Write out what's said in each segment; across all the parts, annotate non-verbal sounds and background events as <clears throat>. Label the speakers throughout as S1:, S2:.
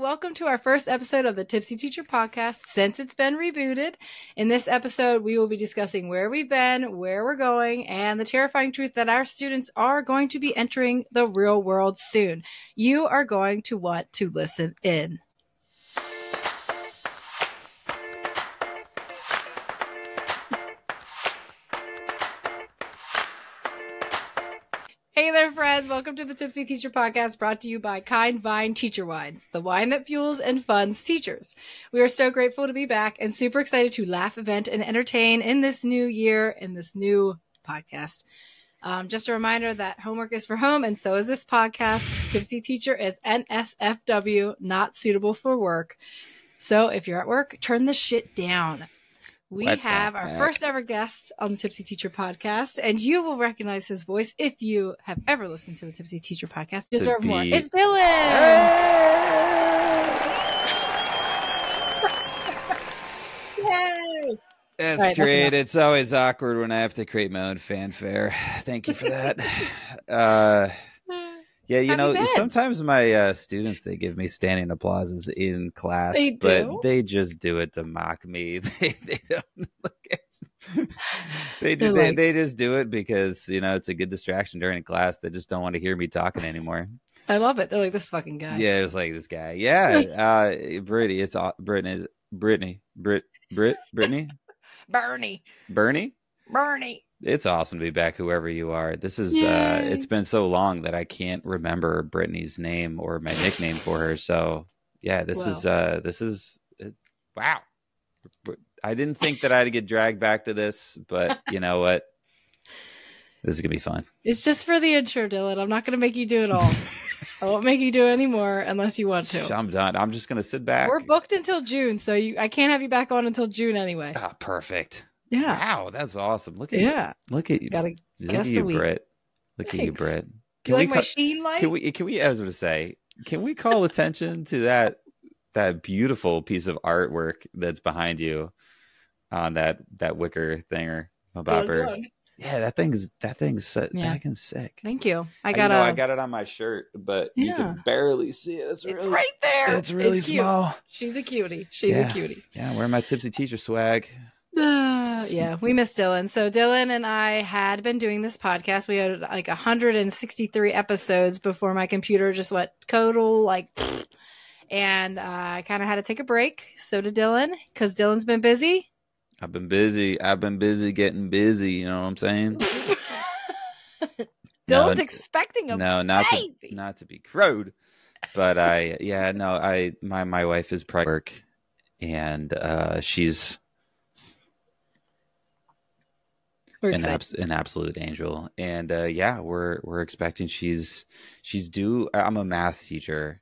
S1: Welcome to our first episode of the Tipsy Teacher podcast since it's been rebooted. In this episode, we will be discussing where we've been, where we're going, and the terrifying truth that our students are going to be entering the real world soon. You are going to want to listen in. There, friends. Welcome to the Tipsy Teacher Podcast brought to you by Kind Vine Teacher Wines, the wine that fuels and funds teachers. We are so grateful to be back and super excited to laugh, event, and entertain in this new year, in this new podcast. Um, just a reminder that homework is for home, and so is this podcast. Tipsy Teacher is NSFW, not suitable for work. So if you're at work, turn the shit down. We
S2: What
S1: have our
S2: heck?
S1: first ever guest on the Tipsy Teacher podcast, and you will recognize his voice if you have ever listened to the Tipsy Teacher podcast.
S2: To
S1: Deserve more. It's Dylan. Yay!
S2: That's
S1: right,
S2: great. It's always awkward when I have to create my own fanfare. Thank you for that. <laughs> uh, yeah, you
S1: Have
S2: know,
S1: you
S2: sometimes my uh, students they give me standing applauses in class,
S1: They
S2: but they just do it to mock me. <laughs> They they don't <laughs> look at. <laughs> They do,
S1: They're
S2: they, they just do it because you know it's a good distraction during class. They just don't want to hear me talking anymore.
S1: I love it. They're like this fucking guy.
S2: Yeah, it's like this guy. Yeah, uh, Brittany. It's Brittany. Brittany. Brit. Brit. Brittany.
S1: Bernie.
S2: Bernie.
S1: Bernie.
S2: It's awesome to be back, whoever you are. This is uh it's been so long that I can't remember Brittany's name or my nickname for her. So yeah, this is uh this is it, wow. I didn't think that I'd get dragged back to this, but <laughs> you know what? This is gonna be fun.
S1: It's just for the intro, Dylan. I'm not going to make you do it all. <laughs> I won't make you do it anymore unless you want to.
S2: I'm done. I'm just gonna sit back.
S1: We're booked until June, so you, I can't have you back on until June anyway.
S2: Ah, perfect.
S1: Yeah.
S2: Wow, that's awesome. Look at you.
S1: Yeah.
S2: Look at you.
S1: Got to
S2: Look at
S1: a
S2: you. Britt. Look at you,
S1: Thanks.
S2: Britt.
S1: Do you like
S2: we
S1: my sheen light?
S2: Can we? Can we? I was going to say, can we call attention to that that beautiful piece of artwork that's behind you on that that wicker thinger,
S1: Glug,
S2: bopper? Yeah, that thing's that thing's
S1: Yeah.
S2: that thing's sick.
S1: Thank you. I
S2: I
S1: got
S2: know
S1: a.
S2: I got it on my shirt, but you
S1: Yeah.
S2: can barely see it. It's
S1: it's right there.
S2: it's really
S1: cute.
S2: small.
S1: She's a cutie. She's
S2: Yeah.
S1: a cutie.
S2: Yeah, wearing my tipsy teacher swag.
S1: Uh, yeah, we miss Dylan. So Dylan and I had been doing this podcast. We had like 163 episodes before my computer just went total like, <sniffs> and uh, I kind of had to take a break. So did Dylan because Dylan's been busy.
S2: I've been busy. I've been busy getting busy. You know what I'm saying? <laughs>
S1: Dylan's
S2: No,
S1: expecting a
S2: no, not to not to be crowed, but I yeah no I my my wife is pregnant work, and uh, she's
S1: We're
S2: an abs- an absolute angel, and uh, yeah we're we're expecting she's she's due. I'm a math teacher,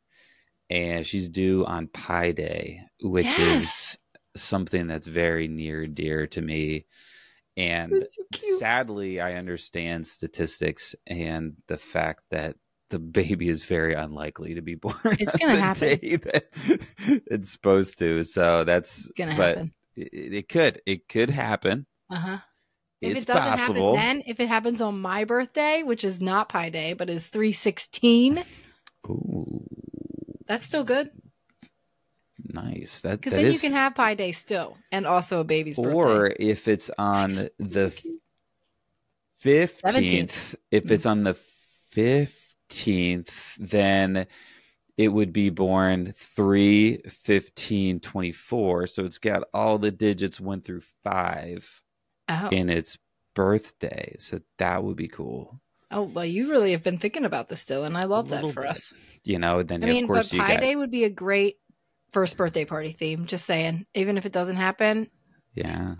S2: and she's due on Pi Day, which
S1: Yes.
S2: is something that's very near and dear to me, and
S1: so
S2: sadly i understand statistics and the fact that the baby is very unlikely to be born
S1: It's gonna
S2: the
S1: happen.
S2: it's supposed to so that's
S1: gonna
S2: but
S1: happen.
S2: it, it could it could happen
S1: Uh huh. If
S2: it's
S1: it doesn't
S2: possible.
S1: happen then, if it happens on my birthday, which is not Pi Day, but is 316,
S2: Ooh,
S1: that's still good.
S2: nice. That,
S1: Because then you can have Pi Day still, and also a baby's birthday.
S2: or if it's on the 15th if it's on the 15th then it would be born 3 15 24 so it's got all the digits 1 through 5
S1: oh.
S2: in its birthday so that would be cool
S1: oh, well, you really have been thinking about this still, and I love that for
S2: bit.
S1: us.
S2: you know then
S1: I mean,
S2: of course
S1: but
S2: you
S1: Pi
S2: got
S1: Day would be a great first birthday party theme. Just saying, even if it doesn't happen,
S2: yeah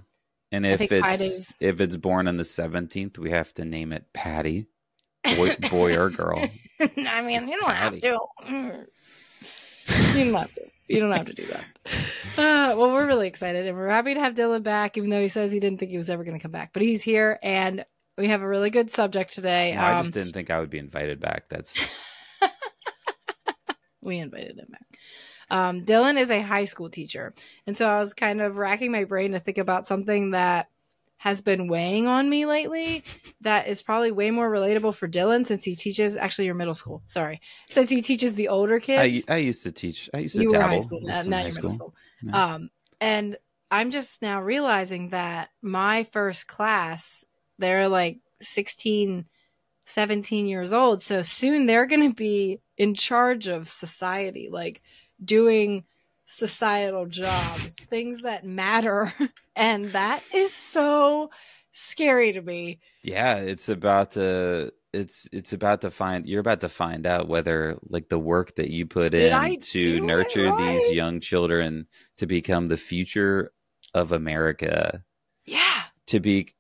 S2: and if it's
S1: Day's-
S2: if it's born on the 17th we have to name it patty boy, <laughs> boy or girl
S1: I mean,
S2: Just
S1: you don't have to. Mm. You don't have to. You don't have to do that. <laughs> Uh, well, we're really excited, and we're happy to have Dylan back, even though he says he didn't think he was ever going to come back. But he's here, and we have a really good subject today.
S2: No, I
S1: Um,
S2: just didn't think I would be invited back. That's <laughs>
S1: we invited him back. Um, Dylan is a high school teacher, and so I was kind of racking my brain to think about something that has been weighing on me lately that is probably way more relatable for Dylan since he teaches actually your middle school. Sorry. Since he teaches the older kids.
S2: I, I used to teach. I used to
S1: you
S2: dabble.
S1: were high school, now, now you're middle school. Yeah. Um, and I'm just now realizing that my first class, they're like 16, 17 years old. So soon they're going to be in charge of society, like doing societal jobs, things that matter. <laughs> And that is so scary to me.
S2: Yeah, it's about to it's it's about to find you're about to find out whether like the work that you put Did in to nurture right? these young children to become the future of America.
S1: Yeah.
S2: To be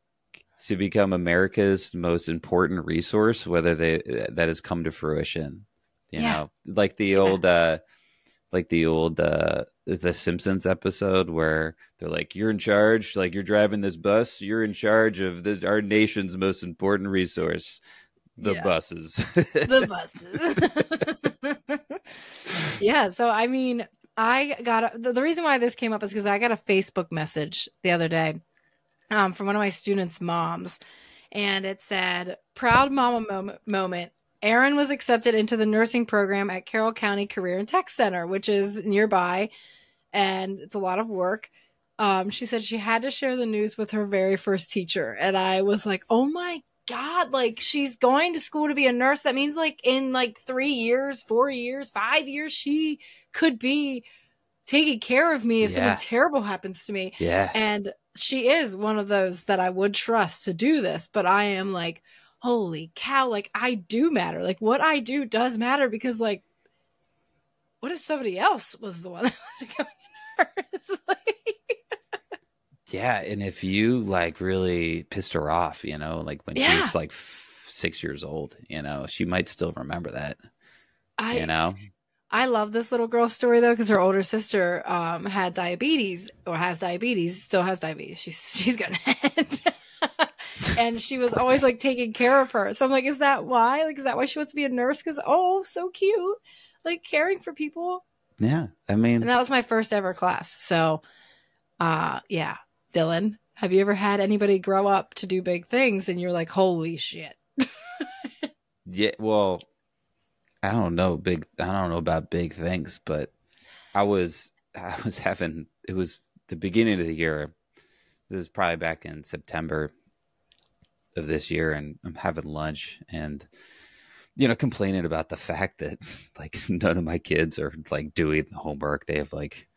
S2: to become America's most important resource, whether they that has come to fruition. You yeah. know, like the yeah. old uh like the old uh the Simpsons episode where they're like, "You're in charge, like you're driving this bus. You're in charge of this our nation's most important resource, the yeah. buses."
S1: the buses. <laughs> yeah. So I mean, I got a, the, the reason why this came up is because I got a Facebook message the other day um, from one of my students' moms, and it said, "Proud mama moment." moment Erin was accepted into the nursing program at Carroll County Career and Tech Center, which is nearby, and it's a lot of work. Um, she said she had to share the news with her very first teacher, and I was like, "Oh my god! Like she's going to school to be a nurse. That means like in like three years, four years, five years, she could be taking care of me if yeah. something terrible happens to me."
S2: Yeah,
S1: and she is one of those that I would trust to do this, but I am like holy cow, like I do matter. Like what I do does matter because like what if somebody else was the one <laughs> that was becoming a nurse? like, <laughs>
S2: yeah, and if you like really pissed her off, you know, like when yeah. she was like f- six years old, you know, she might still remember that. I, you know,
S1: I love this little girl's story though because her older sister um, had diabetes or has diabetes, still has diabetes. She's she's got <laughs> and she was always like taking care of her. So I'm like, is that why? Like, is that why she wants to be a nurse? Because oh, so cute, like caring for people.
S2: Yeah, I mean,
S1: and that was my first ever class. So, uh, yeah, Dylan, have you ever had anybody grow up to do big things and you're like, holy shit? <laughs>
S2: yeah, well, I don't know big. I don't know about big things, but I was I was having it was the beginning of the year. This is probably back in September of this year, and I'm having lunch and you know complaining about the fact that <laughs> like none of my kids are like doing the homework. They have like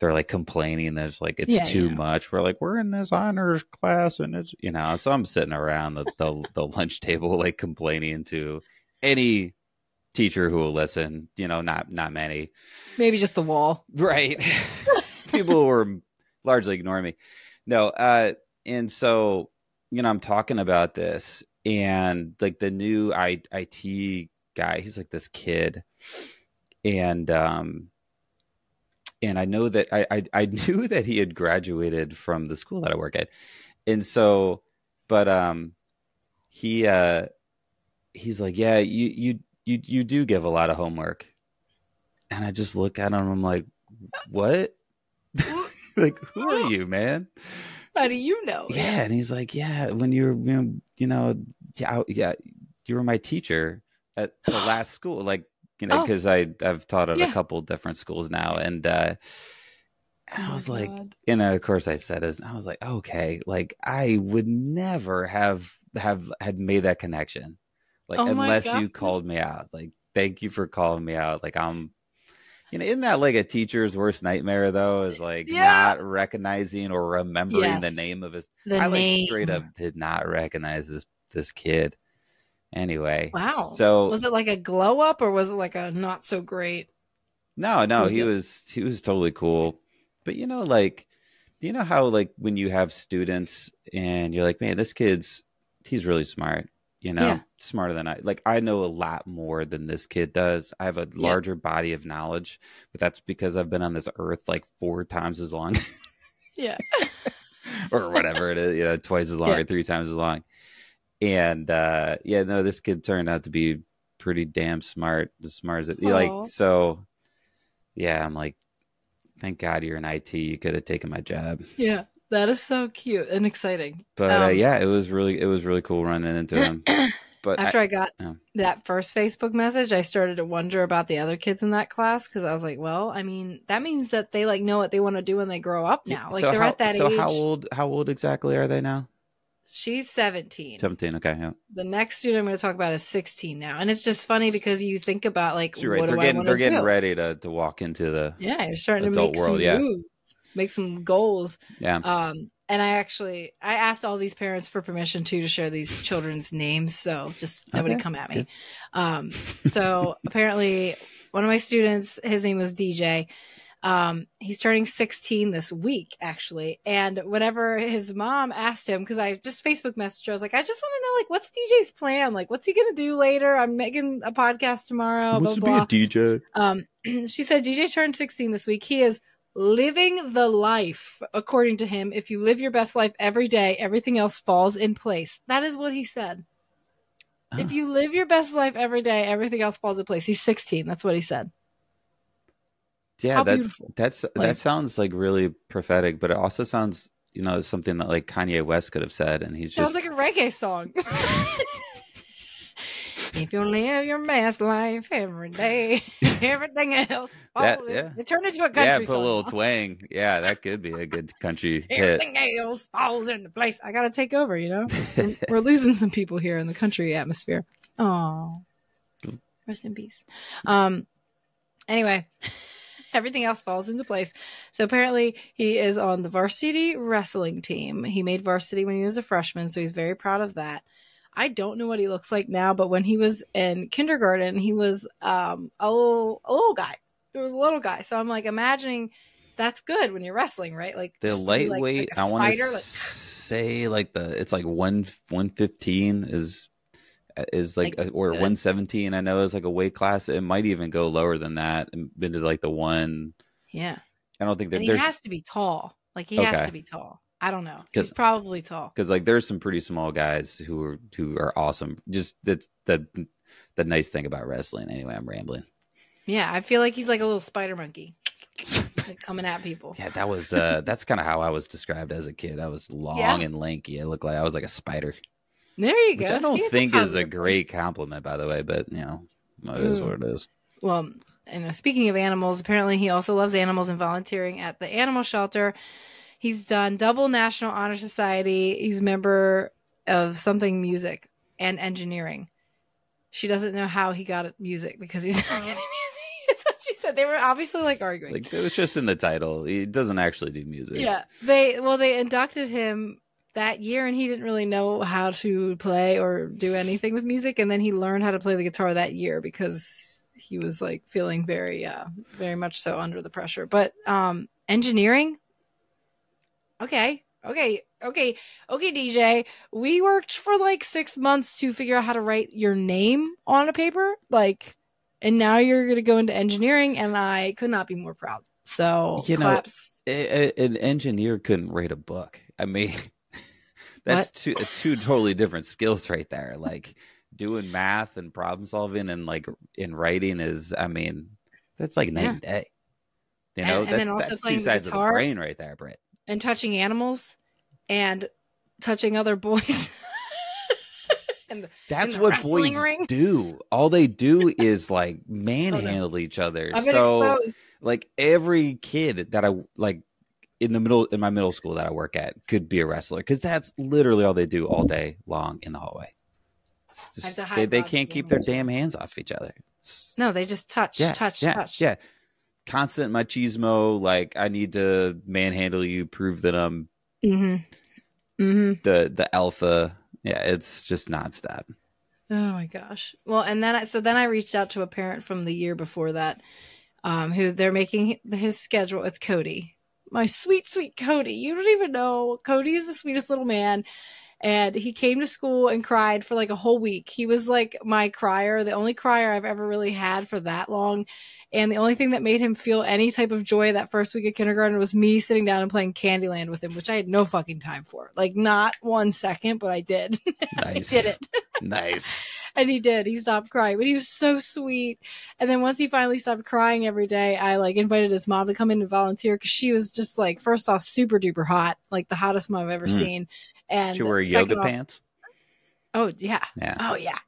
S2: they're like complaining there's like it's yeah, too yeah. much. We're like we're in this honors class and it's you know so I'm sitting around the the, the <laughs> lunch table like complaining to any teacher who will listen. You know, not not many.
S1: Maybe just the wall.
S2: Right. <laughs> People were largely ignoring me. No, uh, and so you know, I'm talking about this, and like the new I, IT guy, he's like this kid, and um, and I know that I, I I <laughs> knew that he had graduated from the school that I work at, and so, but um, he uh, he's like, yeah, you you you you do give a lot of homework, and I just look at him, I'm like, what? <laughs> like, who are you, man?
S1: How do you know?
S2: Yeah, and he's like, yeah, when you were, you know, yeah, yeah, you were my teacher at the <gasps> last school, like you know, because oh. I I've taught at yeah. a couple different schools now, and uh, I was oh like, God. know, of course I said it, I was like, okay, like I would never have have had made that connection, like oh unless you called me out, like thank you for calling me out, like I'm you know, isn't that like a teacher's worst nightmare though? Is like yeah. not recognizing or remembering yes. the name of his. The I like straight up did not recognize this this kid. Anyway,
S1: wow.
S2: So
S1: was it like a glow up or was it like a not so great?
S2: No, no, was he it? was he was totally cool. But you know, like, do you know how like when you have students and you're like, man, this kid's he's really smart you know, yeah. smarter than I. Like I know a lot more than this kid does. I have a larger yeah. body of knowledge, but that's because I've been on this earth like four times as long. <laughs>
S1: yeah. <laughs>
S2: or whatever it is, you know, twice as long yeah. or three times as long. And uh yeah, no, this kid turned out to be pretty damn smart, as smart as it Aww. like so yeah, I'm like, thank God you're in IT. You could have taken my job.
S1: Yeah. That is so cute and exciting.
S2: But um, uh, yeah, it was really it was really cool running into him. <clears throat> But
S1: after I, I got yeah. that first Facebook message, I started to wonder about the other kids in that class because I was like, well, I mean, that means that they like know what they want to do when they grow up now. Like so they're
S2: how,
S1: at that
S2: so
S1: age.
S2: So how old? How old exactly are they now?
S1: She's 17.
S2: 17, okay, yeah.
S1: The next student I'm going to talk about is 16 now. And it's just funny because you think about like
S2: right.
S1: what
S2: they're
S1: do
S2: getting,
S1: I
S2: They're getting ready to, to walk into the
S1: Yeah, you're starting to make world, some yeah. moves, make some goals.
S2: Yeah.
S1: Um and I actually I asked all these parents for permission too to share these <laughs> children's names, so just nobody okay. come at me. Good. Um so <laughs> apparently one of my students, his name was DJ um, he's turning 16 this week, actually. And whenever his mom asked him, because I just Facebook messaged her, I was like, I just want to know, like, what's DJ's plan? Like, what's he going to do later? I'm making a podcast tomorrow.
S2: What's
S1: blah,
S2: to be a DJ?
S1: Um, <clears throat> she said, DJ turned 16 this week. He is living the life, according to him. If you live your best life every day, everything else falls in place. That is what he said. Oh. If ah. you live your best life every day, everything else falls in place. He's 16. That's what he said.
S2: Yeah, How that beautiful. that's like, that sounds like really prophetic, but it also sounds you know something that like Kanye West could have said, and he's
S1: sounds
S2: just
S1: like a reggae song. <laughs> if you live your best life every day, <laughs> everything else.
S2: That, yeah.
S1: Turned into a country
S2: Yeah, put
S1: song.
S2: a little twang. Yeah, that could be a good country <laughs>
S1: everything
S2: hit.
S1: else falls into place. I got to take over, you know? we're, <laughs> we're, losing some people here in the country atmosphere. Oh, rest in peace. Um, anyway. everything else falls into place. So apparently he is on the varsity wrestling team. He made varsity when he was a freshman, so he's very proud of that. I don't know what he looks like now, but when he was in kindergarten, he was um, a little a little guy. He was a little guy. So I'm like imagining that's good when you're wrestling, right? Like
S2: the lightweight. Like, like I want to like... say like the it's like one one fifteen is is like, like a, or 117 i know is like a weight class it might even go lower than that and into like the one
S1: yeah
S2: i don't think that
S1: he has to be tall like he okay. has to be tall i don't know. He's probably tall.
S2: because like there's some pretty small guys who are who are awesome. Just that's the the nice thing about wrestling anyway i'm rambling.
S1: Yeah i feel like he's like a little spider monkey like coming at people. <laughs>
S2: Yeah that was uh that's kind of how i was described as a kid. I was long yeah. and lanky. I looked like i was like a spider.
S1: There you go.
S2: Which I don't See, think is a great compliment, by the way, but you know, it is what it is.
S1: Well, and speaking of animals, apparently he also loves animals and volunteering at the animal shelter. He's done double National Honor Society. He's a member of something music and engineering. She doesn't know how he got music because he's not getting music. <laughs> so she said they were obviously like arguing.
S2: Like it was just in the title. He doesn't actually do music.
S1: Yeah, they well they inducted him that year and he didn't really know how to play or do anything with music and then he learned how to play the guitar that year because he was like feeling very uh very much so under the pressure but um engineering okay okay okay okay dj we worked for like six months to figure out how to write your name on a paper like and now you're gonna go into engineering and i could not be more proud so
S2: you
S1: claps.
S2: know a, a, an engineer couldn't write a book i mean <laughs> that's two two totally different skills right there. Like doing math and problem solving and like in writing is, I mean, that's like night yeah. and day. You know, and, and that's, that's two sides of the brain right there, Britt.
S1: And touching animals and touching other boys. <laughs>
S2: the, that's what boys ring. do. All they do <laughs> oh, is like manhandle each other. so, exposed. like every kid that I like in the middle in my middle school that I work at could be a wrestler because that's literally all they do all day long in the hallway. Just, they, they can't keep their damn hands off each other. It's,
S1: no, they just touch,
S2: yeah,
S1: touch,
S2: yeah,
S1: touch.
S2: Yeah, constant machismo. Like I need to manhandle you, prove that I'm
S1: mm-hmm. Mm-hmm.
S2: the the alpha. Yeah, it's just nonstop.
S1: Oh my gosh. Well, and then I, so then I reached out to a parent from the year before that, um, who they're making his schedule. It's Cody my sweet, sweet Cody. You don't even know. Cody is the sweetest little man. And he came to school and cried for like a whole week. He was like my crier, the only crier I've ever really had for that long. And the only thing that made him feel any type of joy that first week of kindergarten was me sitting down and playing Candyland with him, which I had no fucking time for. Like not one second, but I did. <laughs>
S2: Nice.
S1: I did it.
S2: nice. <laughs>
S1: and he did. He stopped crying, but he was so sweet. And then once he finally stopped crying every day, I like invited his mom to come in and volunteer because she was just like, first off, super duper hot, like the hottest mom I've ever
S2: Mm.
S1: seen. And
S2: She
S1: second
S2: yoga
S1: off-
S2: pants.
S1: Oh yeah.
S2: Yeah.
S1: Oh yeah.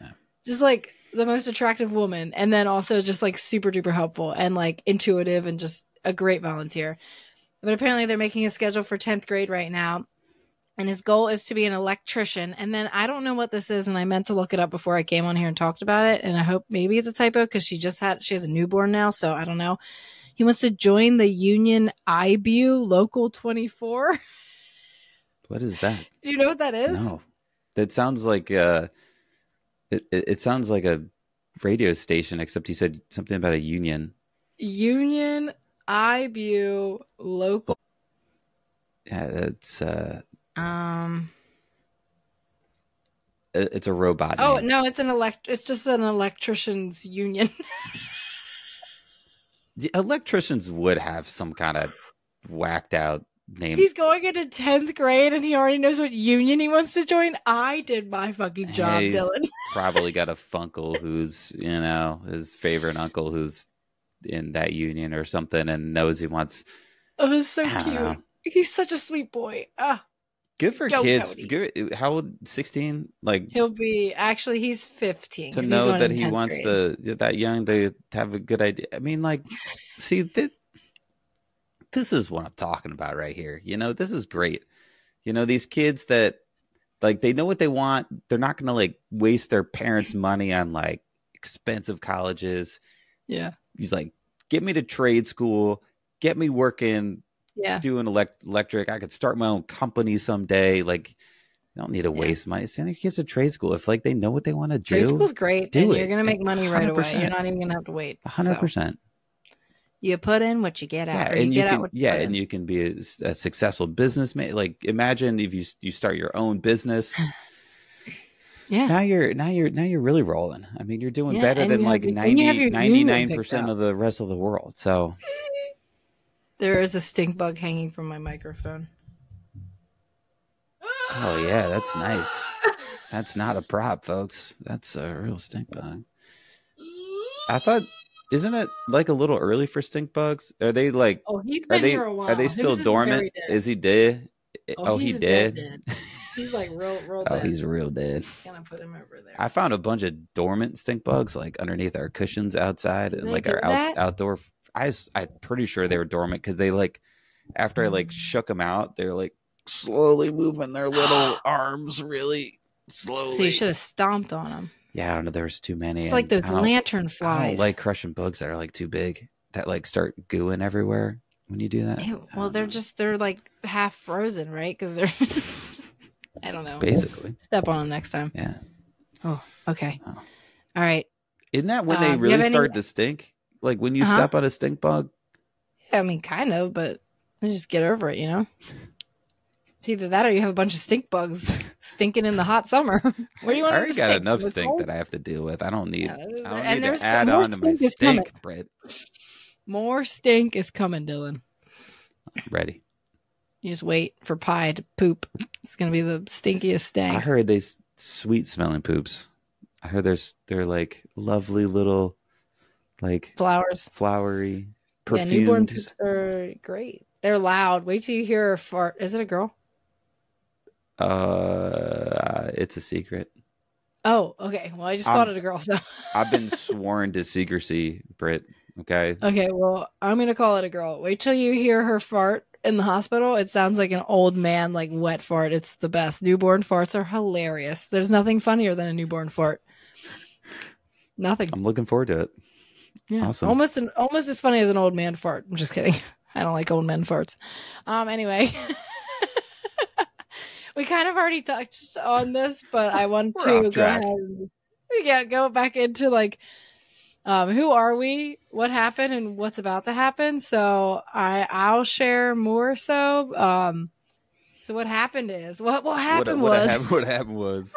S2: Yeah.
S1: Just like the most attractive woman, and then also just like super duper helpful and like intuitive and just a great volunteer. But apparently, they're making a schedule for tenth grade right now. And his goal is to be an electrician. And then I don't know what this is, and I meant to look it up before I came on here and talked about it. And I hope maybe it's a typo because she just had she has a newborn now, so I don't know. He wants to join the Union IBU Local 24. <laughs>
S2: What is that?
S1: Do you know what that is?
S2: No, that sounds like uh, it, it. It sounds like a radio station, except you said something about a union.
S1: Union IBU Local.
S2: Yeah, that's uh,
S1: Um.
S2: it- it's a robot.
S1: Oh
S2: name.
S1: no, it's an elect. It's just an electricians union. <laughs>
S2: The electricians would have some kind of whacked out name.
S1: He's going into tenth grade and he already knows what union he wants to join. I did my fucking job,
S2: he's-
S1: Dylan. <laughs>
S2: Probably got a funkle who's you know his favorite uncle who's in that union or something, and knows he wants.
S1: Oh, it's so cute.
S2: know.
S1: He's such a sweet boy. Ah,
S2: Good for
S1: Go,
S2: kids. Good. How old? Sixteen. Like
S1: he'll be actually he's fifteen.
S2: to know that he wants
S1: grade.
S2: to that young to have a good idea. I mean, like, see that this is what I'm talking about right here. You know, this is great. You know, these kids that like they know what they want. They're not going to like waste their parents' money on like expensive colleges.
S1: Yeah,
S2: He's like, get me to trade school, get me working,
S1: yeah.
S2: doing elect- electric. I could start my own company someday. Like, I don't need to
S1: Yeah.
S2: waste money. Send your kids to trade school if like they know what they want to do.
S1: Trade school's great,
S2: do
S1: and
S2: it.
S1: you're gonna make money right away. You're not even gonna have to wait.
S2: hundred
S1: So,
S2: percent.
S1: You put in what you get out,
S2: Yeah,
S1: you
S2: and you
S1: get out
S2: can
S1: what you
S2: yeah,
S1: put in.
S2: and you can be a, a successful businessman. Like imagine if you you start your own business. <sighs>
S1: yeah.
S2: Now you're now you're now you're really rolling. I mean, you're doing
S1: Yeah,
S2: better than like
S1: your- and you have
S2: 90, 99 percent of the rest of the world. So
S1: There is a stink bug hanging from my microphone.
S2: oh yeah, that's nice. That's not a prop, folks. That's a real stink bug. I thought, isn't it like a little early for stink bugs? Are they like?
S1: Oh, he's
S2: Are
S1: been
S2: they
S1: here a while.
S2: are they still dormant? Is he dead? Oh, oh, he
S1: he's a dead
S2: did.
S1: dead. He's like real, real dead. <laughs>
S2: Oh,
S1: dead.
S2: he's real dead.
S1: gonna put him over there.
S2: I found a bunch of dormant stink bugs like underneath our cushions outside and
S1: They
S2: like our out, outdoor. I I'm pretty sure they were dormant because they like after I like mm. shook them out, they're like slowly moving their little <gasps> arms really slowly.
S1: so you should have stomped on him.
S2: Yeah, I don't know. There's too many.
S1: It's like those
S2: I
S1: lantern
S2: I
S1: flies.
S2: don't like crushing bugs that are like too big that like start gooing everywhere when you do that.
S1: Ew. Well, they're
S2: know.
S1: just they're like half frozen, right? Because they're. <laughs> I don't know.
S2: basically
S1: Step on them next time.
S2: yeah.
S1: Oh, okay.
S2: Oh.
S1: All right.
S2: Isn't that when
S1: Um,
S2: they really
S1: have any-
S2: start to stink? Like when you
S1: Uh-huh.
S2: step on a stink bug.
S1: Yeah, I mean, kind of, but just get over it, you know. It's either that or you have a bunch of stink bugs <laughs> stinking in the hot summer. <laughs> Where do you want?
S2: I already
S1: to
S2: got
S1: stink?
S2: enough stink
S1: cold?
S2: that I have to deal with. I don't need.
S1: Yeah,
S2: I don't
S1: and
S2: need
S1: there's
S2: to add on to my
S1: stink is coming.
S2: stink,
S1: More stink is coming, Dylan.
S2: Ready.
S1: You just wait for pie to poop. It's gonna be the stinkiest
S2: stink.
S1: I
S2: heard they sweet smelling poops. I heard there's they're like lovely little, like
S1: Flowers.
S2: flowery,
S1: Yeah, newborn poops are great. They're loud. Wait till you hear her fart. Is it a girl?
S2: Uh, it's a secret.
S1: Oh, okay. Well, I just
S2: Um,
S1: called it a girl. So <laughs>
S2: I've been sworn to secrecy, Britt. Okay.
S1: okay. Well, I'm gonna call it a girl. Wait till you hear her fart in the hospital. It sounds like an old man, like wet fart. It's the best. Newborn farts are hilarious. There's nothing funnier than a newborn fart. Nothing.
S2: I'm looking forward to it.
S1: Yeah.
S2: Awesome.
S1: Almost an, almost as funny as an old man fart. I'm just kidding. <laughs> I don't like old men farts. Um anyway. <laughs> we kind of already touched on this, but I want to go ahead and yeah, go back into like um who are we, what happened and what's about to happen. So I I'll share more so. Um so what happened is what what happened
S2: what,
S1: was
S2: happened, what happened was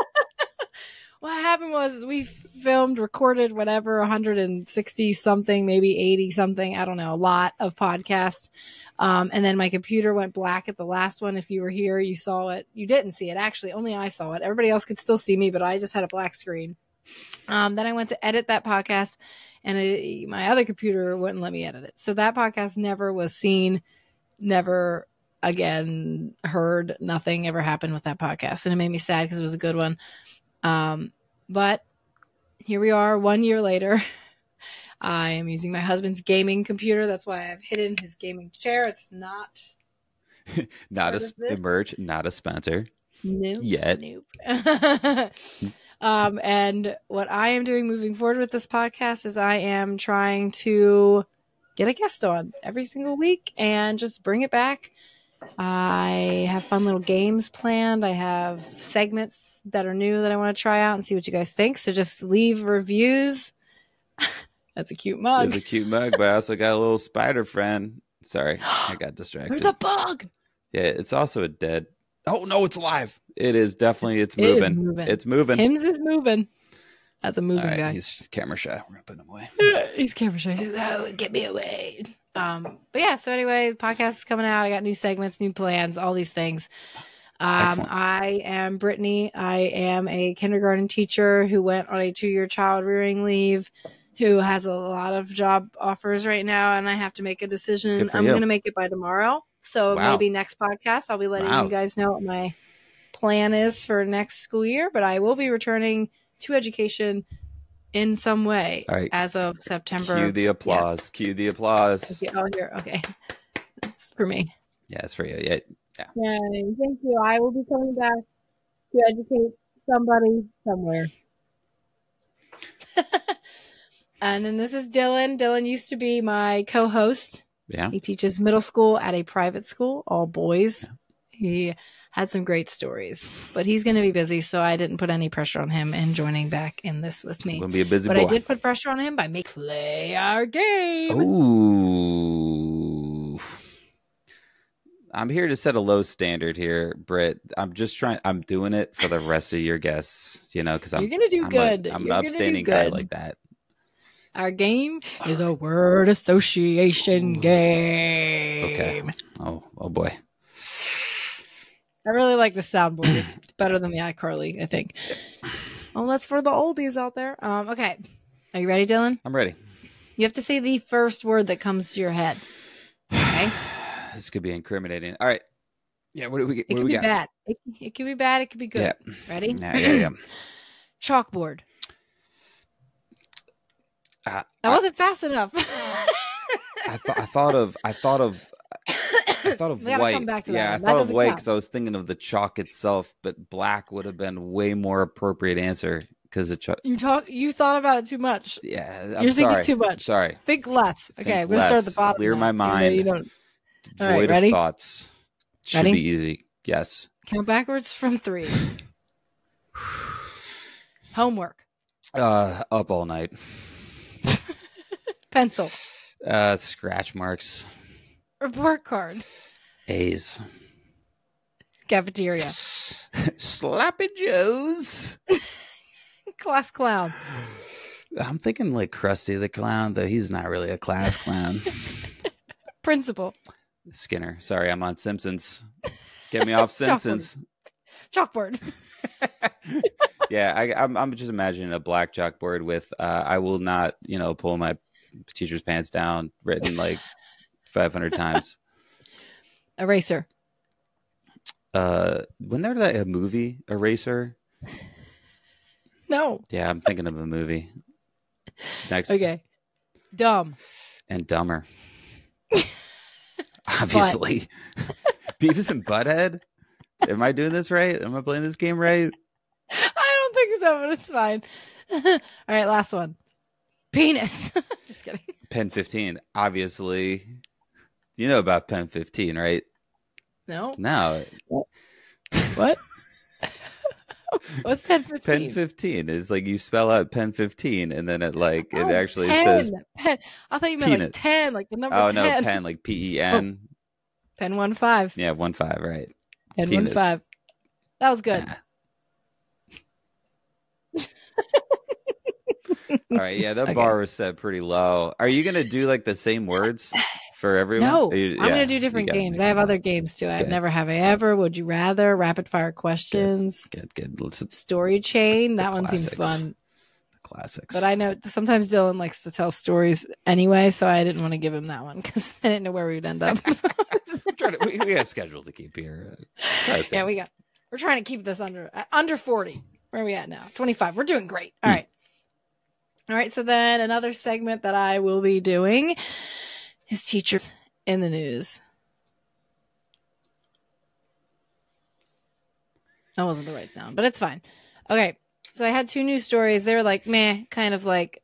S1: what happened was we filmed, recorded whatever, 160 something, maybe 80 something, I don't know, a lot of podcasts. Um, and then my computer went black at the last one. If you were here, you saw it. You didn't see it. Actually, only I saw it. Everybody else could still see me, but I just had a black screen. Um, then I went to edit that podcast and it, my other computer wouldn't let me edit it. So that podcast never was seen, never again heard, nothing ever happened with that podcast. And it made me sad because it was a good one. Um, but here we are one year later. <laughs> I am using my husband's gaming computer. That's why I've hidden his gaming chair. It's not <laughs>
S2: not a emerge, not a sponsor.
S1: Nope.
S2: Yet.
S1: Nope. <laughs> um, and what I am doing moving forward with this podcast is I am trying to get a guest on every single week and just bring it back. I have fun little games planned. I have segments that are new that I want to try out and see what you guys think. So just leave reviews. <laughs> That's a cute mug.
S2: It's a cute mug, but I also got a little spider friend. Sorry, I got distracted.
S1: There's a bug.
S2: Yeah, it's also a dead. Oh no, it's alive. It is definitely. It's moving. It moving. It's moving.
S1: Hims is moving. That's a moving guy.
S2: He's camera shy. We're gonna put him away. <laughs>
S1: he's camera shy. He's like, oh, get me away. Um, but yeah. So anyway, the podcast is coming out. I got new segments, new plans, all these things. Um, I am Brittany. I am a kindergarten teacher who went on a two year child rearing leave, who has a lot of job offers right now, and I have to make a decision. I'm going to make it by tomorrow. So wow. maybe next podcast, I'll be letting wow. you guys know what my plan is for next school year, but I will be returning to education in some way right. as of September.
S2: Cue the applause. Yeah. Cue the applause.
S1: Okay, oh, here. Okay. It's for me.
S2: Yeah, it's for you. Yeah.
S1: Yeah. thank you. I will be coming back to educate somebody somewhere. <laughs> and then this is Dylan. Dylan used to be my co-host.
S2: Yeah.
S1: He teaches middle school at a private school, all boys. Yeah. He had some great stories, but he's going to be busy, so I didn't put any pressure on him in joining back in this with me.
S2: Going to be a busy
S1: but
S2: boy.
S1: I did put pressure on him by making play our game.
S2: Ooh. I'm here to set a low standard here, Britt. I'm just trying. I'm doing it for the rest of your guests, you know, because I'm.
S1: You're gonna do
S2: I'm
S1: good.
S2: I'm
S1: You're
S2: an upstanding guy like that.
S1: Our game is a word association game.
S2: Okay. Oh, oh boy.
S1: I really like the soundboard. It's better than the iCarly, I think. That's for the oldies out there. Um, okay. Are you ready, Dylan?
S2: I'm ready.
S1: You have to say the first word that comes to your head. Okay
S2: this could be incriminating. All right. Yeah, what do we get?
S1: It
S2: could
S1: be
S2: got?
S1: bad. It, it could be bad. It could be good.
S2: Yeah.
S1: Ready?
S2: Yeah, yeah, yeah. <clears throat>
S1: Chalkboard.
S2: Uh,
S1: that wasn't fast enough.
S2: I thought I thought of I thought of I thought of <coughs> white. yeah, I thought of white because I was thinking of the chalk itself, but black would have been way more appropriate answer because it.
S1: you talk. You thought about it too much.
S2: Yeah, I'm
S1: you're
S2: sorry.
S1: thinking too much.
S2: Sorry.
S1: Think less. Okay,
S2: Think
S1: we're gonna start at the bottom.
S2: Clear my mind.
S1: You don't
S2: void
S1: right,
S2: of thoughts. Should
S1: ready?
S2: be easy. Yes.
S1: Count backwards from three. <sighs> Homework.
S2: Uh, up all night. <laughs>
S1: Pencil.
S2: Uh, scratch marks.
S1: Report card.
S2: A's.
S1: Cafeteria. <laughs>
S2: Slappy Joe's. <laughs>
S1: class clown.
S2: I'm thinking like Krusty the Clown, though he's not really a class clown.
S1: Principal.
S2: Skinner. Sorry, I'm on Simpsons. Get me <laughs> off Simpsons.
S1: Chalkboard.
S2: chalkboard. <laughs> <laughs> yeah, I, am I'm, I'm just imagining a black chalkboard with uh, "I will not," you know, pull my teacher's pants down, written like 500 times.
S1: Eraser.
S2: Uh, when there that a movie Eraser?
S1: No.
S2: Yeah, I'm thinking of a movie. Next.
S1: Okay. Dumb.
S2: And dumber. <laughs> Obviously. Beavis and Butthead? Am I doing this right? Am I playing this game right?
S1: I don't think so, but it's fine. <laughs> All right, last one. Penis. <laughs> Just kidding.
S2: Pen 15. Obviously. You know about Pen 15, right?
S1: No.
S2: No.
S1: What? <laughs> What's pen 15?
S2: Pen 15 is like you spell out pen 15 and then it like
S1: oh,
S2: it actually
S1: pen.
S2: says
S1: pen. I thought you meant
S2: peanut.
S1: like 10, like the number
S2: Oh
S1: 10.
S2: no, pen like P E <laughs> oh, N.
S1: Oh. Pen 1 5.
S2: Yeah, 1 5, right.
S1: Pen
S2: Penis.
S1: 1 5. That was good.
S2: Nah. <laughs> All right, yeah, that okay. bar was set pretty low. Are you gonna do like the same words for everyone?
S1: No, you, I'm gonna do different games. I have other games too. I've never have I ever. Would you rather? Rapid fire questions.
S2: Good, good. good. Listen,
S1: Story chain. That one seems fun.
S2: The classics.
S1: But I know sometimes Dylan likes to tell stories anyway, so I didn't want to give him that one because <laughs> I didn't know where we'd end up. <laughs>
S2: to, we, we got schedule to keep here.
S1: Uh, <laughs> yeah, we got. We're trying to keep this under uh, under 40. Where are we at now? 25. We're doing great. All mm. right. All right. So then another segment that I will be doing is teacher in the news. That wasn't the right sound, but it's fine. Okay. So I had two news stories. They were like, meh, kind of like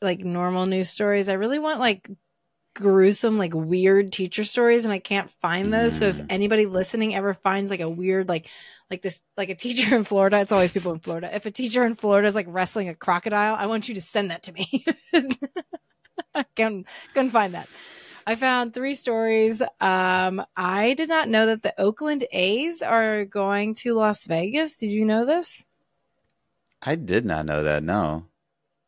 S1: like normal news stories. I really want like gruesome, like weird teacher stories, and I can't find those. Mm. So if mm. anybody listening ever finds like a weird, like like this like a teacher in Florida, it's always people in Florida. If a teacher in Florida is like wrestling a crocodile, I want you to send that to me. <laughs> I couldn't, couldn't find that. I found three stories. Um, I did not know that the Oakland A's are going to Las Vegas. Did you know this?
S2: I did not know that. No.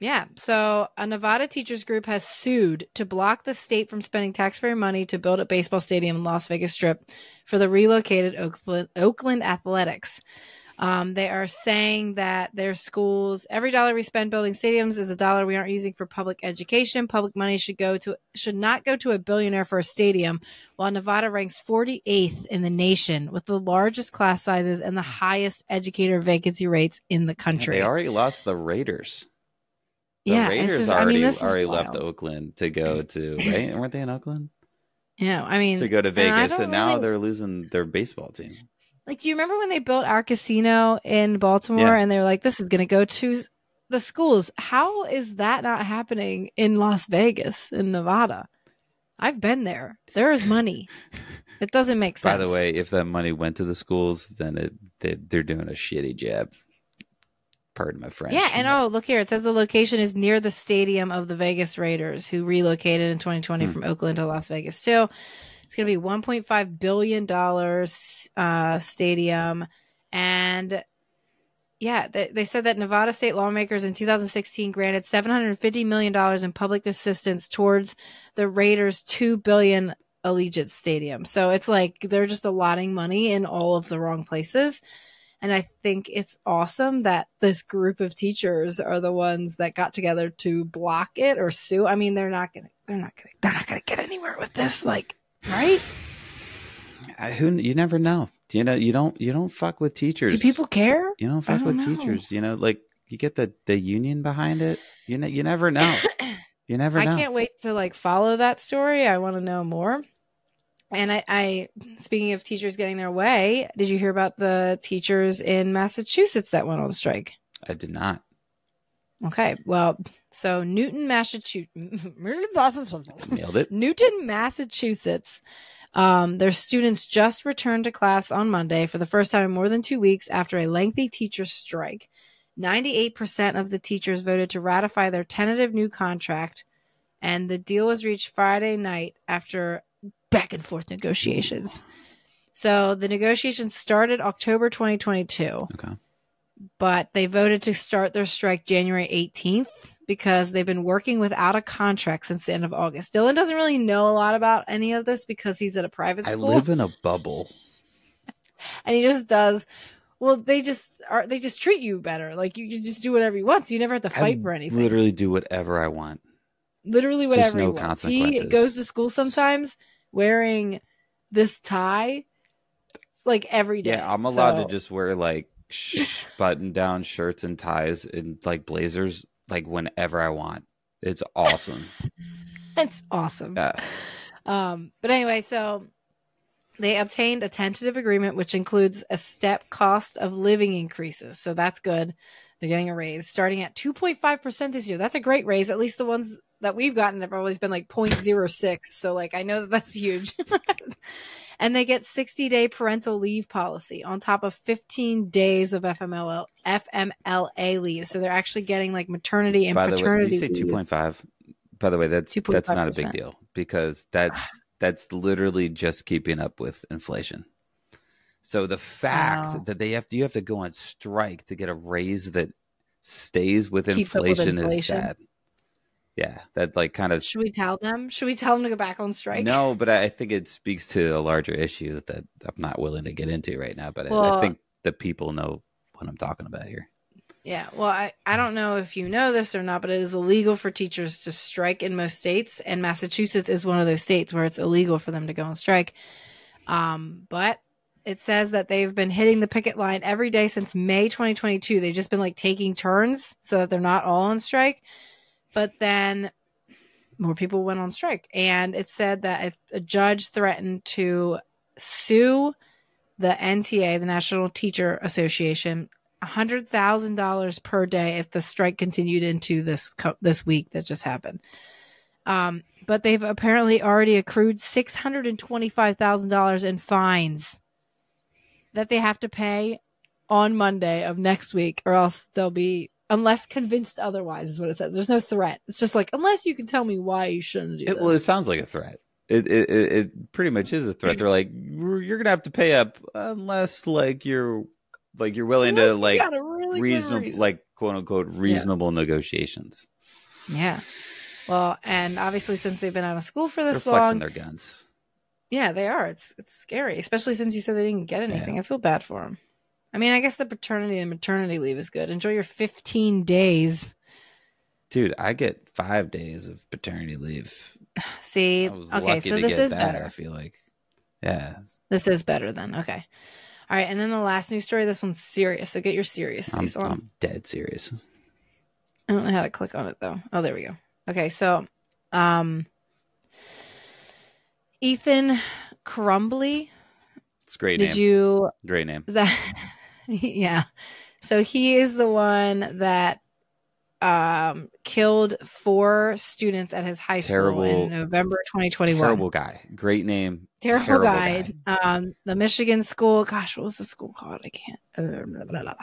S1: Yeah. So a Nevada teachers group has sued to block the state from spending taxpayer money to build a baseball stadium in Las Vegas Strip for the relocated Oakland, Oakland Athletics. Um, they are saying that their schools, every dollar we spend building stadiums is a dollar we aren't using for public education. Public money should go to should not go to a billionaire for a stadium. While Nevada ranks 48th in the nation with the largest class sizes and the highest educator vacancy rates in the country.
S2: They already lost the Raiders. The yeah, Raiders is, already I mean, already left Oakland to go to right? weren't they in Oakland?
S1: Yeah, I mean
S2: to go to Vegas, and, and now really... they're losing their baseball team.
S1: Like, do you remember when they built our casino in Baltimore, yeah. and they were like, "This is going to go to the schools"? How is that not happening in Las Vegas, in Nevada? I've been there. There is money. <laughs> It doesn't make sense.
S2: By the way, if that money went to the schools, then it they, they're doing a shitty job. Pardon my French.
S1: Yeah, and oh, look here. It says the location is near the stadium of the Vegas Raiders, who relocated in 2020 hmm. from Oakland to Las Vegas too. It's going to be 1.5 billion dollars uh, stadium, and yeah, they, they said that Nevada state lawmakers in 2016 granted 750 million dollars in public assistance towards the Raiders' two billion Allegiant Stadium. So it's like they're just allotting money in all of the wrong places. And I think it's awesome that this group of teachers are the ones that got together to block it or sue. I mean, they're not gonna, they're not gonna, they're not gonna get anywhere with this, like, right?
S2: I, who you never know. You know, you don't, you don't fuck with teachers.
S1: Do people care?
S2: You don't fuck don't with know. teachers. You know, like you get the the union behind it. You know, you never know. <coughs> You never know.
S1: I can't wait to like follow that story. I want to know more. And I, I, speaking of teachers getting their way, did you hear about the teachers in Massachusetts that went on strike?
S2: I did not.
S1: Okay, well, so Newton, Massachusetts, <laughs>
S2: nailed it.
S1: Newton, Massachusetts. Um, their students just returned to class on Monday for the first time in more than two weeks after a lengthy teacher strike. 98% of the teachers voted to ratify their tentative new contract, and the deal was reached Friday night after back and forth negotiations. So the negotiations started October 2022.
S2: Okay.
S1: But they voted to start their strike January 18th because they've been working without a contract since the end of August. Dylan doesn't really know a lot about any of this because he's at a private school.
S2: I live in a bubble. <laughs>
S1: and he just does well they just are they just treat you better like you, just do whatever you want so you never have to fight
S2: I
S1: for anything
S2: literally do whatever i want
S1: literally whatever no he wants he goes to school sometimes wearing this tie like every day.
S2: Yeah, I'm allowed so... to just wear like sh- button down shirts and ties and like blazers like whenever I want. It's awesome. <laughs>
S1: it's awesome.
S2: Yeah.
S1: Um, but anyway, so they obtained a tentative agreement which includes a step cost of living increases. So that's good. They're getting a raise starting at 2.5% this year. That's a great raise. At least the ones that we've gotten have always been like 0.06. So like I know that that's huge. <laughs> and they get 60 day parental leave policy on top of 15 days of FMLA FMLA leave. So they're actually getting like maternity and By paternity.
S2: Way, did you say 2.5? By the way, that's 2. that's not a big deal because that's that's literally just keeping up with inflation. So the fact wow. that they have to, you have to go on strike to get a raise that stays with
S1: up with
S2: inflation, is sad. Yeah, that like kind of
S1: Should we tell them? Should we tell them to go back on strike?
S2: no, but I think it speaks to a larger issue that I'm not willing to get into right now. But I, I think the people know what I'm talking about here.
S1: Yeah, well, I, I don't know if you know this or not, but it is illegal for teachers to strike in most states, and Massachusetts is one of those states where it's illegal for them to go on strike. Um, but it says that they've been hitting the picket line every day since May 2022. They've just been like taking turns so that they're not all on strike. But then more people went on strike, and it said that a, judge threatened to sue the NTA, the National Teacher Association, hundred thousand dollars per day if the strike continued into this this week that just happened. Um, but they've apparently already accrued six hundred and twenty five thousand dollars in fines that they have to pay on Monday of next week, or else they'll be unless convinced otherwise. Is what it says. There's no threat. It's just like unless you can tell me why you shouldn't do
S2: It,
S1: this.
S2: well, it sounds like a threat. It, it it pretty much is a threat. They're like, you're gonna have to pay up unless like you're like you're willing
S1: Unless
S2: to like
S1: really
S2: reasonable
S1: reason.
S2: like quote unquote reasonable negotiations.
S1: yeah. Well, and obviously since they've been out of school for this
S2: They're
S1: this
S2: flexing
S1: long,
S2: their guns.
S1: Yeah, they are. It's it's scary, especially since you said they didn't get anything. I feel bad for them. I mean, I guess the paternity and maternity leave is good. Enjoy your 15 days.
S2: Dude, I get five days of paternity leave. <sighs>
S1: See,
S2: I was
S1: okay,
S2: lucky
S1: so
S2: to
S1: this
S2: get
S1: is
S2: that.
S1: better.
S2: I feel like, yeah,
S1: This is better then. Okay. All right, and then the last news story. This one's serious, so get your serious
S2: I'm,
S1: on.
S2: I'm dead serious.
S1: I don't know how to click on it though. Oh, there we go. Okay, so, um, Ethan Crumbley.
S2: It's a great
S1: Did
S2: name.
S1: you
S2: Great name.
S1: Is that <laughs> <laughs> yeah. So he is the one that um killed four students at his high school in November 2021.
S2: Terrible guy. Great name.
S1: Terrible,
S2: terrible
S1: guy. Um the Michigan school, gosh, what was the school called? I can't uh, blah, blah, blah.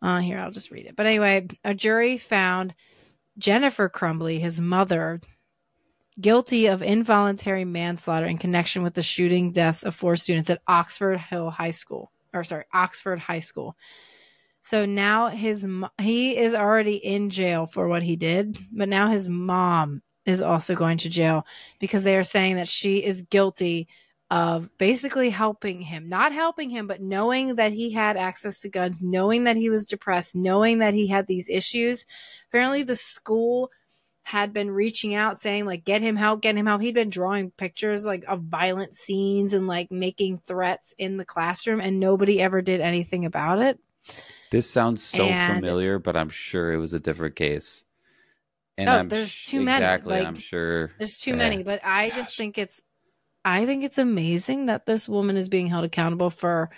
S1: Uh here, I'll just read it. But anyway, a jury found Jennifer Crumbley, his mother, guilty of involuntary manslaughter in connection with the shooting deaths of four students at Oxford Hill High School, or sorry, Oxford High School. So now his he is already in jail for what he did, but now his mom is also going to jail because they are saying that she is guilty of basically helping him, not helping him, but knowing that he had access to guns, knowing that he was depressed, knowing that he had these issues. Apparently, the school had been reaching out saying like get him help get him help he'd been drawing pictures like of violent scenes and like making threats in the classroom and nobody ever did anything about it
S2: This sounds so
S1: And-
S2: familiar, but I'm sure it was a different case. And
S1: Oh,
S2: I'm
S1: there's too many,
S2: Exactly.
S1: like-
S2: I'm sure.
S1: There's too
S2: Yeah.
S1: many, but I just think it's I think it's amazing that this woman is being held accountable for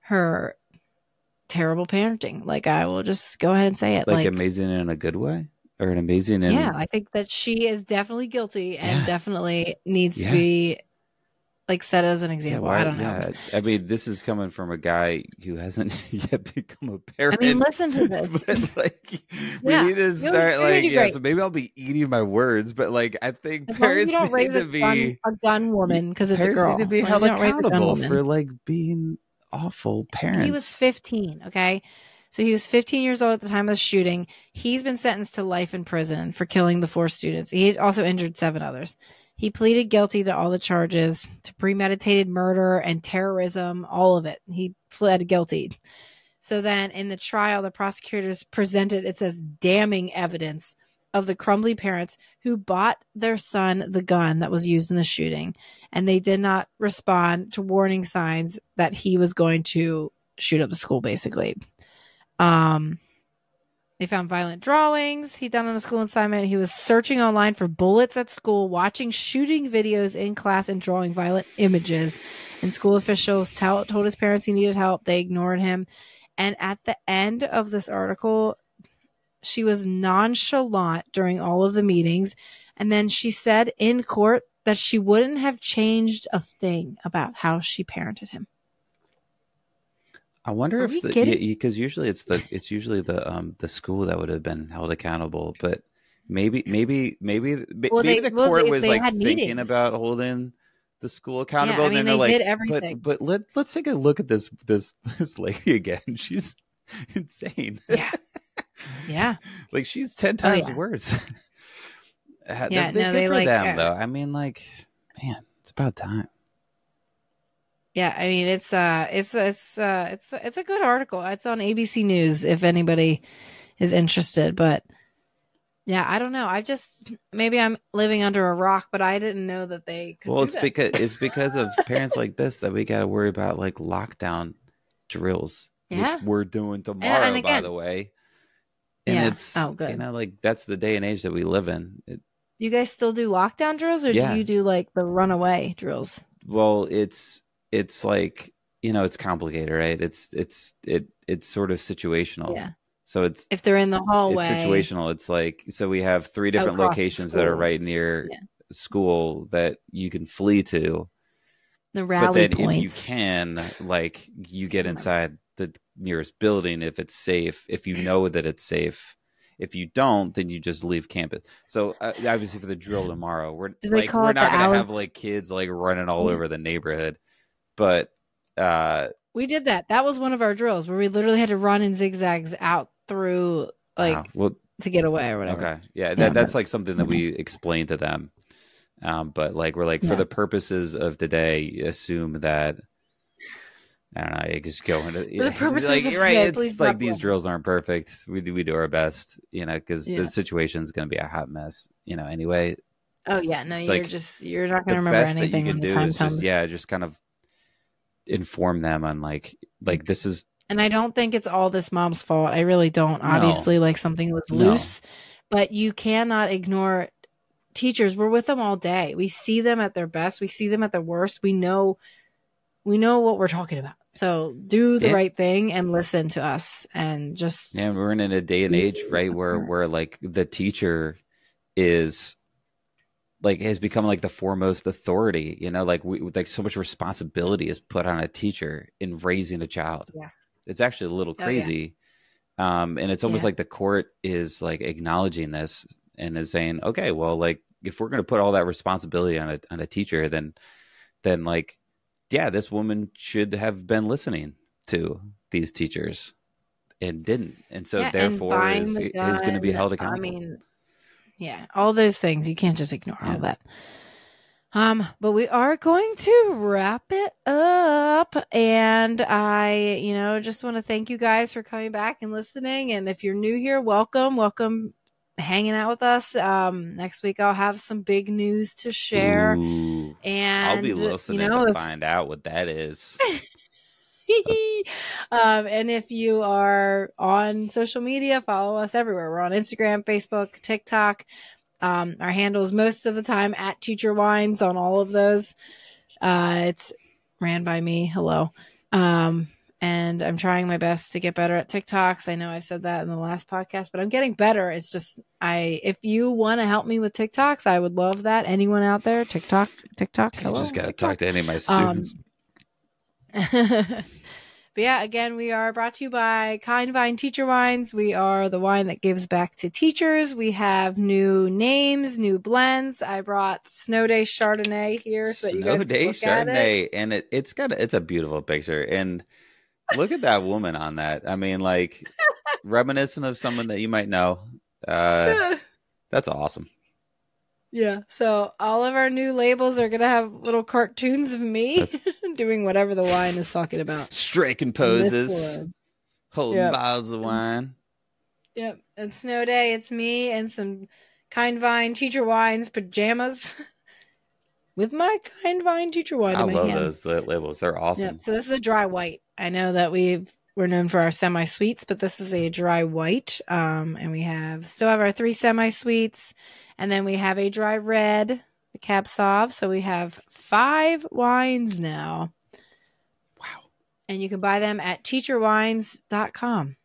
S1: her terrible parenting. Like I will just go ahead and say it.
S2: Like,
S1: Like,
S2: amazing in a good way, or an amazing in
S1: yeah, I think that she is definitely guilty and
S2: Yeah.
S1: definitely needs
S2: Yeah.
S1: to be like set as an
S2: Yeah,
S1: example.
S2: why-
S1: I don't know.
S2: I mean, this is coming from a guy who hasn't <laughs> yet become a parent.
S1: I mean, listen to <laughs> this.
S2: but like, we
S1: Yeah.
S2: need to start
S1: you're
S2: like, yeah. So maybe I'll be eating my words, but like, I think
S1: As
S2: parents
S1: you don't
S2: need
S1: raise
S2: to
S1: a
S2: be
S1: gun, a gun woman because it's a girl.
S2: need to be held
S1: as you don't raise a gun
S2: accountable for like being awful parents.
S1: He was 15, okay? So he was 15 years old at the time of the shooting. He's been sentenced to life in prison for killing the four students. He also injured seven others. He pleaded guilty to all the charges to premeditated murder and terrorism, all of it. He pled guilty. So then in the trial, the prosecutors presented, it says, damning evidence of the Crumbley parents who bought their son the gun that was used in the shooting. And they did not respond to warning signs that he was going to shoot up the school, basically. Um, they found violent drawings he'd done on a school assignment. He was searching online for bullets at school, watching shooting videos in class, and drawing violent images. And school officials tell, told his parents he needed help. They ignored him. And at the end of this article, she was nonchalant during all of the meetings. And then she said in court that she wouldn't have changed a thing about how she parented him.
S2: I wonder
S1: Are
S2: if
S1: we
S2: the
S1: kidding?
S2: because usually it's the it's usually the um the school that would have been held accountable, but maybe maybe maybe maybe
S1: Well, they-
S2: the
S1: well,
S2: court
S1: they-
S2: was
S1: they
S2: like thinking
S1: meetings.
S2: about holding the school accountable.
S1: I
S2: and then they're
S1: they
S2: like,
S1: did everything.
S2: But but let let's take a look at this this <laughs> this lady again. <laughs> She's insane.
S1: Yeah. Yeah. <laughs>
S2: like she's ten times
S1: oh, yeah.
S2: worse.
S1: yeah,
S2: they,
S1: no, they like
S2: them
S1: uh,
S2: though. I mean, like, man, it's about time.
S1: Yeah, I mean it's uh it's it's uh it's it's a good article. It's on ABC News if anybody is interested, but yeah, I don't know. I just maybe I'm living under a rock, but I didn't know that they
S2: Well, it's that. because <laughs> it's because of parents like this that we got to worry about like lockdown drills, yeah. which we're doing tomorrow and, and again, by the way. And yeah. it's oh, good. you know like that's the day and age that we live in. It,
S1: do you guys still do lockdown drills or yeah. do you do like the runaway drills?
S2: Well, it's it's like you know it's complicated right? It's it's it it's sort of situational.
S1: Yeah.
S2: So it's
S1: if they're in the hallway.
S2: it's situational. It's like so we have three different locations that are right near yeah. school that you can flee to.
S1: The rally
S2: but then
S1: points.
S2: if you can like you get inside the nearest building if it's safe if you know that it's safe. If you don't, then you just leave campus. So uh, obviously for the drill tomorrow, we're like we're not gonna Alex? have like kids like running all over the neighborhood but uh
S1: we did that. That was one of our drills where we literally had to run in zigzags out through like wow. well, to get away or whatever.
S2: Okay. Yeah, that, that's like something that we explained to them. Um, but like we're like yeah. for the purposes of today, assume that I don't know. I just go into
S1: for the purposes
S2: like
S1: of
S2: right.
S1: Today,
S2: it's like these drills aren't perfect. We do we do our best, you know, because yeah. the situation is going to be a hot mess, you know. Anyway.
S1: Oh yeah, no, you're like just you're not going to remember anything. That you can do is
S2: just yeah, just kind of inform them on like like this is
S1: and I don't think it's all this mom's fault. I really don't. No. Obviously, like something was loose, no. but you cannot ignore teachers. We're with them all day. We see them at their best. We see them at their worst. We know we know what we're talking about. So do the yeah. right thing and listen to us and just
S2: Yeah, we're in a day and age, right, where where like the teacher is like has become like the foremost authority you know like we like so much responsibility is put on a teacher in raising a child
S1: yeah
S2: it's actually a little crazy oh, yeah. um and it's almost yeah. like the court is like acknowledging this and is saying okay well like if we're going to put all that responsibility on a on a teacher then then like yeah this woman should have been listening to these teachers and didn't and so yeah, therefore and is, is going to be held accountable
S1: i mean yeah, all those things. You can't just ignore yeah. all that. Um, but we are going to wrap it up. And I, you know, just want to thank you guys for coming back and listening. And if you're new here, welcome, welcome hanging out with us. Um, next week I'll have some big news to share. Ooh, and
S2: I'll be listening you know, to if, find out what that is. <laughs> <laughs>
S1: um, and if you are on social media, follow us everywhere. We're on Instagram, Facebook, TikTok. Um, our handles most of the time at Teacher Wines on all of those. Uh, it's ran by me. Hello. Um, and I'm trying my best to get better at TikToks. I know I said that in the last podcast, but I'm getting better. It's just I if you want to help me with TikToks, I would love that. Anyone out there, TikTok, TikTok, hello.
S2: I just got to talk to any of my students.
S1: Um, But yeah, again, we are brought to you by Kind Vine Teacher Wines. We are the wine that gives back to teachers. We have new names, new blends. I brought Snow Day Chardonnay here so that you guys Day can look Chardonnay,
S2: it. and it, it's got a, it's a beautiful picture. And look at that woman on that. I mean, like <laughs> reminiscent of someone that you might know. Uh, <laughs> that's awesome.
S1: Yeah. So all of our new labels are gonna have little cartoons of me <laughs> doing whatever the wine is talking about.
S2: Striking poses, holding yep. bottles of wine.
S1: Yep. And snow day, it's me and some kind vine teacher wines pajamas. <laughs> With my kind vine teacher wine. I
S2: love
S1: hand.
S2: those labels. They're awesome. Yep.
S1: So this is a dry white. I know that we've we're known for our semi sweets, but this is a dry white. Um, and we have still have our three semi sweets and then we have a dry red, the Cab Sauv. So we have five wines now.
S2: Wow.
S1: And you can buy them at teacherwines.com.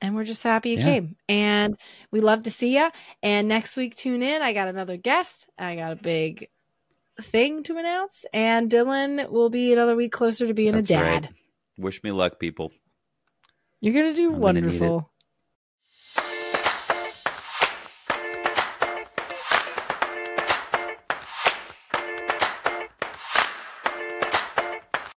S1: And we're just happy you yeah. came. And we love to see you. And next week, tune in. I got another guest. I got a big thing to announce. And Dylan will be another week closer to being That's a dad. Right.
S2: Wish me luck, people.
S1: You're going to do I'm wonderful.